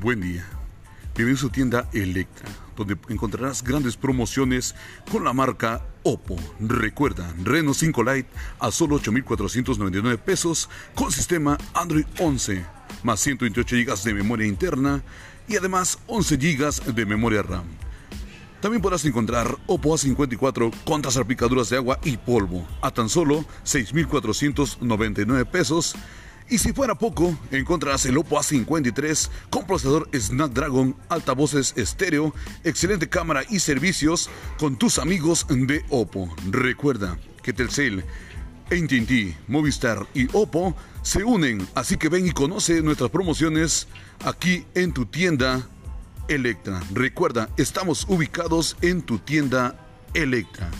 Buen día. Bienvenido a su tienda Electra, donde encontrarás grandes promociones con la marca Oppo. Recuerda, Reno 5 Lite a solo 8,499 pesos con sistema Android 11, más 128 GB de memoria interna y además 11 GB de memoria RAM. También podrás encontrar Oppo A54 contra salpicaduras de agua y polvo a tan solo 6,499 pesos y si fuera poco, encontrarás el Oppo A53 con procesador Snapdragon, altavoces estéreo, excelente cámara y servicios con tus amigos de Oppo. Recuerda que Telcel, AT&T, Movistar y Oppo se unen, así que ven y conoce nuestras promociones aquí en tu tienda Electra. Recuerda, estamos ubicados en tu tienda Electra.